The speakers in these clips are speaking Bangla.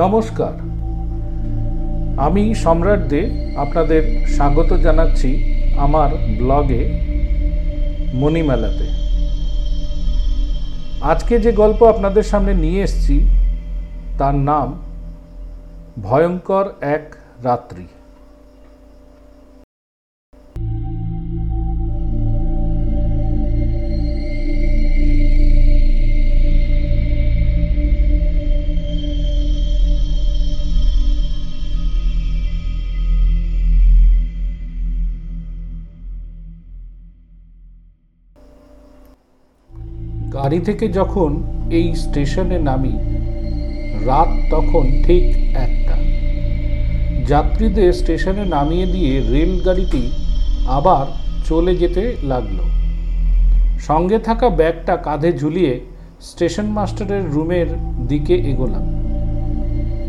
নমস্কার। আমি সম্রাট দে আপনাদের স্বাগত জানাচ্ছি আমার ব্লগে মণিমেলাতে। আজকে যে গল্প আপনাদের সামনে নিয়ে এসছি, তার নাম ভয়ঙ্কর এক রাত্রি। গাড়ি থেকে যখন এই স্টেশনে নামি, রাত তখন ঠিক একটা। যাত্রীদের স্টেশনে নামিয়ে দিয়ে রেলগাড়িটি আবার চলে যেতে লাগল। সঙ্গে থাকা ব্যাগটা কাঁধে ঝুলিয়ে স্টেশন মাস্টারের রুমের দিকে এগোলাম।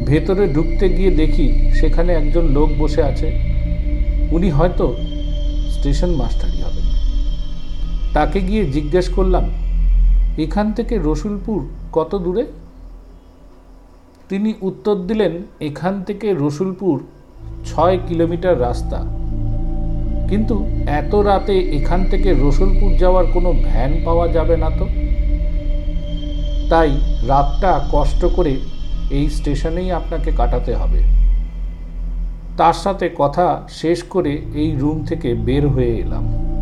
ভেতরে ঢুকতে গিয়ে দেখি সেখানে একজন লোক বসে আছে। উনি হয়তো স্টেশন মাস্টারই হবেন। তাকে গিয়ে জিজ্ঞেস করলাম এখান থেকে রসুলপুর কত দূরে? তিনি উত্তর দিলেন, এখান থেকে রসুলপুর ছয় কিলোমিটার রাস্তা। কিন্তু এত রাতে এখান থেকে রসুলপুর যাওয়ার কোনো ভ্যান পাওয়া যাবে না তো? তাই রাতটা কষ্ট করে এই স্টেশনেই আপনাকে কাটাতে হবে। তার সাথে কথা শেষ করে এই রুম থেকে বের হয়ে এলাম।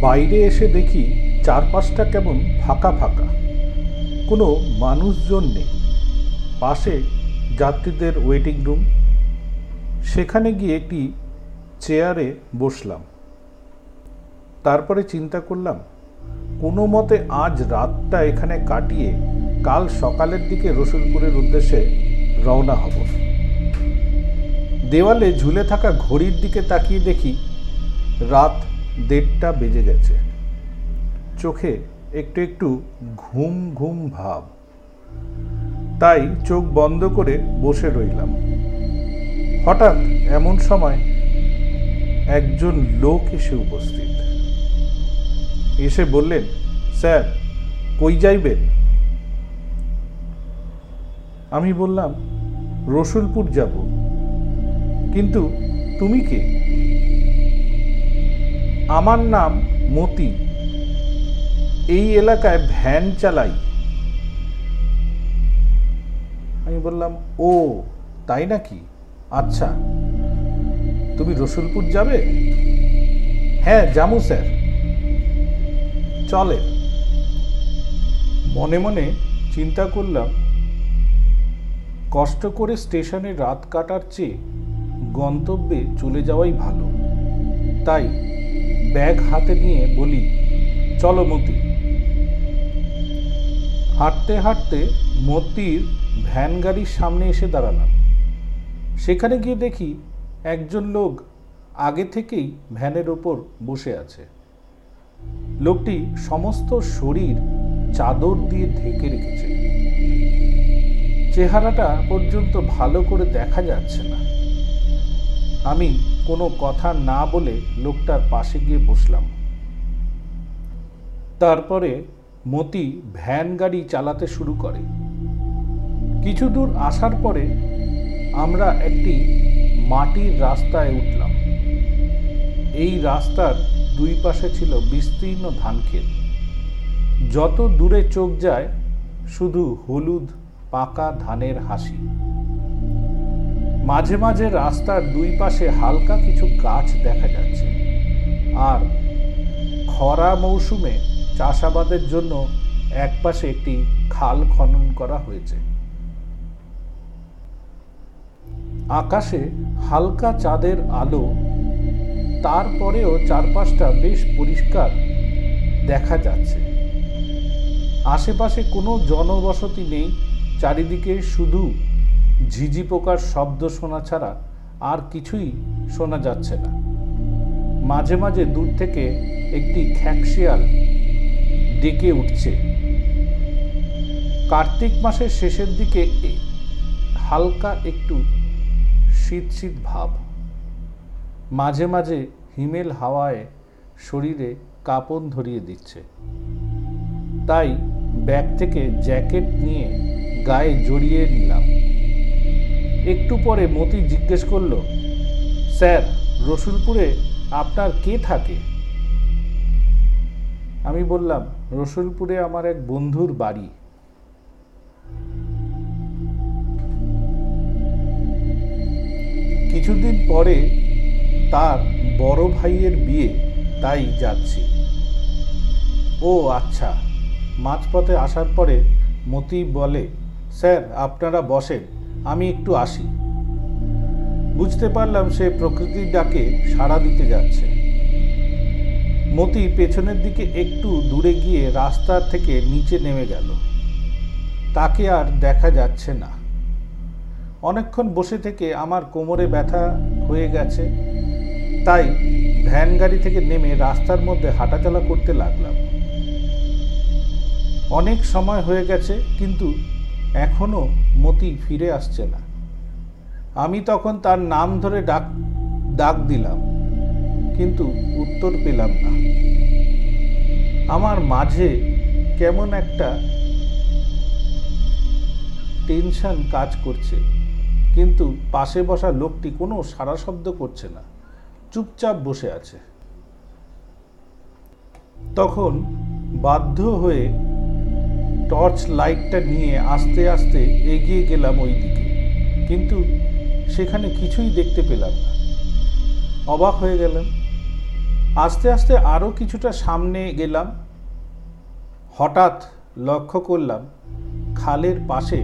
বাইরে এসে দেখি চারপাশটা কেমন ফাঁকা ফাঁকা। কোনো মানুষজন নেই। পাশে যাত্রীদের ওয়েটিং রুম সেখানে গিয়ে একটি চেয়ারে বসলাম। তারপরে চিন্তা করলাম, কোনো মতে আজ রাতটা এখানে কাটিয়ে কাল সকালের দিকে রসুলপুরের উদ্দেশ্যে রওনা হব। দেওয়ালে ঝুলে থাকা ঘড়ির দিকে তাকিয়ে দেখি রাত দেড়টা বেজে গেছে। চোখে একটু একটু ঘুম ঘুম ভাব। তাই চোখ বন্ধ করে বসে রইলাম। হঠাৎ এমন সময় একজন লোক এসে উপস্থিত। এসে বললেন, স্যার, কই যাইবেন? আমি বললাম, রসুলপুর যাব। কিন্তু তুমি কে? আমার নাম মতি এই এলাকায় ভ্যান চালাই। আমি বললাম, ও, তাই নাকি? আচ্ছা তুমি রসুলপুর যাবে? হ্যাঁ যাব, স্যার। চলে। মনে মনে চিন্তা করলাম, কষ্ট করে স্টেশনে রাত কাটার চেয়ে গন্তব্যে চলে যাওয়াই ভালো। তাই ব্যাগ হাতে নিয়ে বলি, চলো মতি। হাঁটতে হাঁটতে মতির ভ্যান গাড়ির সামনে এসে দাঁড়ালাম। সেখানে গিয়ে দেখি একজন লোক আগে থেকেই ভ্যানের ওপর বসে আছে। লোকটি সমস্ত শরীর চাদর দিয়ে ঢেকে রেখেছে। চেহারাটা পর্যন্ত ভালো করে দেখা যাচ্ছে না। আমি কোনো কথা না বলে লোকটার পাশে গিয়ে বসলাম। তারপরে মতি ভ্যান গাড়ি চালাতে শুরু করে। কিছু দূর আসার পরে আমরা একটি মাটির রাস্তায় উঠলাম। এই রাস্তার দুই পাশে ছিল বিস্তীর্ণ ধান ধানক্ষেত যত দূরে চোখ যায়, শুধু হলুদ, পাকা ধানের হাসি। মাঝে মাঝে রাস্তার দুই পাশে হালকা কিছু গাছ দেখা যাচ্ছে। আর খরা মৌসুমে চাষাবাদের জন্য একপাশে একটি খাল খনন করা হয়েছে। আকাশে হালকা চাঁদের আলো, তারপরেও চারপাশটা বেশ পরিষ্কার দেখা যাচ্ছে। আশেপাশে কোনো জনবসতি নেই, চারিদিকে শুধু ঝিঝি পোকার শব্দ শোনা ছাড়া আর কিছুই শোনা যাচ্ছে না। মাঝে মাঝে দূর থেকে একটি খ্যাকশিয়াল ডেকে উঠছে। কার্তিক মাসের শেষের দিকে হালকা একটু শীত শীত ভাব। মাঝে মাঝে হিমেল হাওয়ায় শরীরে কাঁপন ধরিয়ে দিচ্ছে। তাই ব্যাগ থেকে জ্যাকেট নিয়ে গায়ে জড়িয়ে নিলাম। একটু পরে মতি জিজ্ঞেস করল, স্যার, রসুলপুরে আপনার কে থাকে? আমি বললাম রসুলপুরে আমার এক বন্ধুর বাড়ি। কিছুদিন পরে তার বড় ভাইয়ের বিয়ে, তাই যাচ্ছি। ও আচ্ছা মাঝপথে আসার পরে মতি বলে, স্যার, আপনারা বসেন, আমি একটু আসি। বুঝতে পারলাম সে প্রকৃতির ডাকে সাড়া দিতে যাচ্ছে। মতি পেছনের দিকে একটু দূরে গিয়ে রাস্তা থেকে নিচে নেমে গেল। তাকে আর দেখা যাচ্ছে না। অনেকক্ষণ বসে থেকে আমার কোমরে ব্যথা হয়ে গেছে, তাই ভ্যান গাড়ি থেকে নেমে রাস্তার মধ্যে হাঁটাচলা করতে লাগলাম। অনেক সময় হয়ে গেছে, কিন্তু এখনও মতি ফিরে আসছে না। আমি তখন তার নাম ধরে ডাক ডাক দিলাম। কিন্তু উত্তর পেলাম না। আমার মাঝে কেমন একটা টেনশন কাজ করছে, কিন্তু পাশে বসা লোকটি কোনো সারা শব্দ করছে না, চুপচাপ বসে আছে। তখন বাধ্য হয়ে টর্চ লাইটটা নিয়ে আস্তে আস্তে এগিয়ে গেলাম ওই দিকে কিন্তু সেখানে কিছুই দেখতে পেলাম না। অবাক হয়ে গেলাম। আস্তে আস্তে আরও কিছুটা সামনে গেলাম। হঠাৎ লক্ষ্য করলাম, খালের পাশে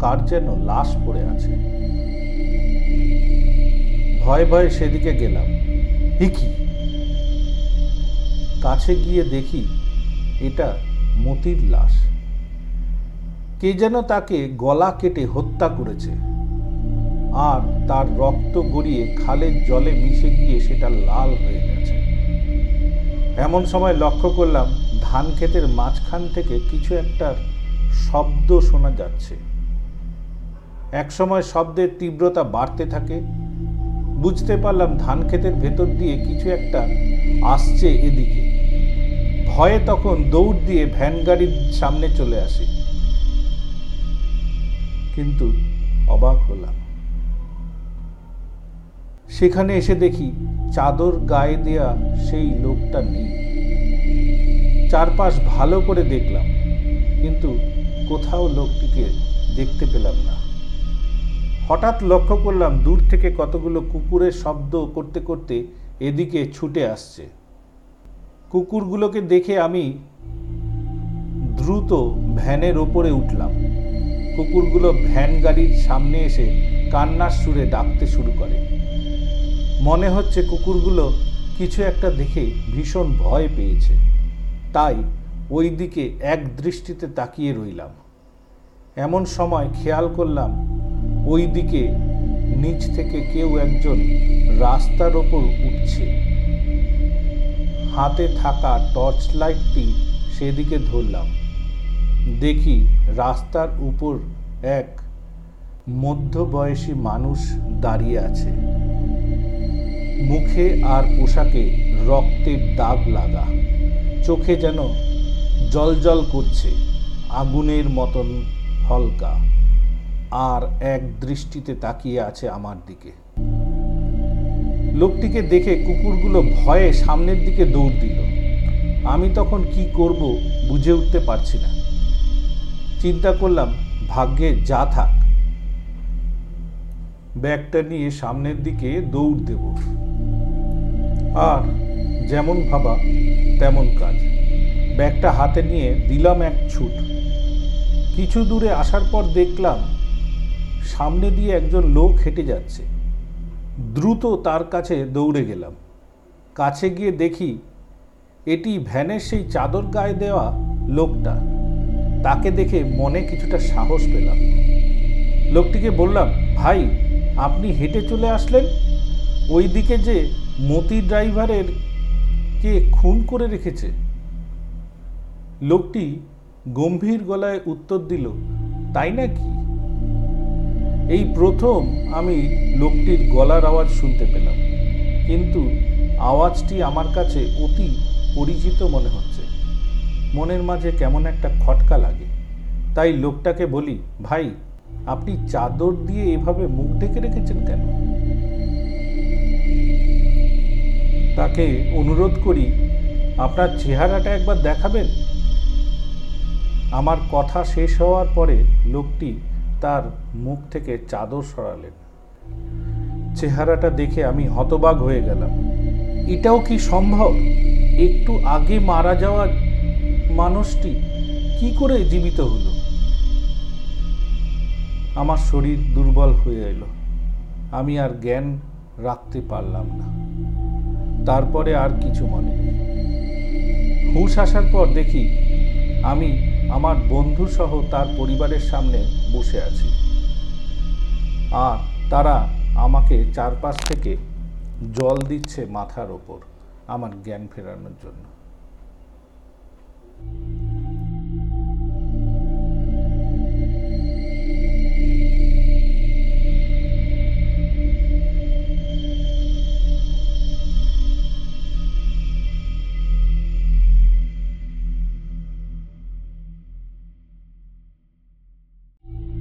কার যেন লাশ পড়ে আছে। ভয়ে ভয়ে সেদিকে গেলাম। হিকি কাছে গিয়ে দেখি এটা মতির লাশ। কে যেন তাকে গলা কেটে হত্যা করেছে। আর তার রক্ত গড়িয়ে খালের জলে মিশে গিয়ে সেটা লাল হয়ে গেছে। এমন সময় লক্ষ্য করলাম ধান ক্ষেতের মাঝখান থেকে কিছু একটা শব্দ শোনা যাচ্ছে। একসময় শব্দের তীব্রতা বাড়তে থাকে। বুঝতে পারলাম ধান ক্ষেতের ভেতর দিয়ে কিছু একটা আসছে এদিকে। ভয়ে তখন দৌড় দিয়ে ভ্যান গাড়ির সামনে চলে আসি। কিন্তু অবাক হলাম। সেখানে এসে দেখি চাদর গায়ে দেয়া সেই লোকটা নেই। চারপাশ ভালো করে দেখলাম, কিন্তু কোথাও লোকটিকে দেখতে পেলাম না। হঠাৎ লক্ষ্য করলাম দূর থেকে কতগুলো কুকুরের শব্দ করতে করতে এদিকে ছুটে আসছে। কুকুরগুলোকে দেখে আমি দ্রুত ভ্যানের ওপরে উঠলাম। কুকুরগুলো ভ্যান গাড়ির সামনে এসে কান্নার সুরে ডাকতে শুরু করে। মনে হচ্ছে কুকুরগুলো কিছু একটা দেখে ভীষণ ভয় পেয়েছে। তাই ওই দিকে এক দৃষ্টিতে তাকিয়ে রইলাম। এমন সময় খেয়াল করলাম ওই দিকে নিচ থেকে কেউ একজন রাস্তার ওপর উঠছে। হাতে থাকা টর্চ লাইটটি সেদিকে ধরলাম। দেখি রাস্তার উপর এক মধ্যবয়সী মানুষ দাঁড়িয়ে আছে। মুখে আর পোশাকে রক্তের দাগ লাগা। চোখে যেন জল করছে, আগুনের মতন হলকা। আর এক দৃষ্টিতে তাকিয়ে আছে আমার দিকে। লোকটিকে দেখে কুকুরগুলো ভয়ে সামনের দিকে দৌড় দিল। আমি তখন কি করব বুঝে উঠতে পারছি না। চিন্তা করলাম, ভাগ্যে যা থাক ব্যাগটা নিয়ে সামনের দিকে দৌড় দেব। আর যেমন ভাবা, তেমন কাজ। ব্যাগটা হাতে নিয়ে দিলাম এক ছুট। কিছু দূরে আসার পর দেখলাম, সামনে দিয়ে একজন লোক হেঁটে যাচ্ছে। দ্রুত তার কাছে দৌড়ে গেলাম। কাছে গিয়ে দেখি, এটি ভ্যানের সেই চাদর গায়ে দেওয়া লোকটা। তাকে দেখে মনে কিছুটা সাহস পেলাম। লোকটিকে বললাম, ভাই আপনি হেঁটে চলে আসলেন ওই দিকে যে মতি ড্রাইভারের কে খুন করে রেখেছে। লোকটি গম্ভীর গলায় উত্তর দিল, তাই নাকি? এই প্রথম আমি লোকটির গলার আওয়াজ শুনতে পেলাম, কিন্তু আওয়াজটি আমার কাছে অতি পরিচিত মনে হচ্ছে। মনের মাঝে কেমন একটা খটকা লাগে। তাই লোকটাকে বলি, ভাই আপনি চাদর দিয়ে এভাবে মুখ ঢেকে রেখেছেন কেন? তাকে অনুরোধ করি, আপনার চেহারাটা একবার দেখাবেন। আমার কথা শেষ হওয়ার পরে লোকটি তার মুখ থেকে চাদর সরালেন। চেহারাটা দেখে আমি হতবাক হয়ে গেলাম। এটাও কি সম্ভব? একটু আগে মারা যাওয়া মানুষটি কি করে জীবিত হলো? আমার শরীর দুর্বল হয়ে এলো। আমি আর জ্ঞান রাখতে পারলাম না। তারপরে আর কিছু মনে নেই। হুঁশ আসার পর দেখি আমি আমার বন্ধু সহ তার পরিবারের সামনে বসে আছি। আর তারা আমাকে চারপাশ থেকে জল দিচ্ছে মাথার ওপর আমার জ্ঞান ফেরানোর জন্য।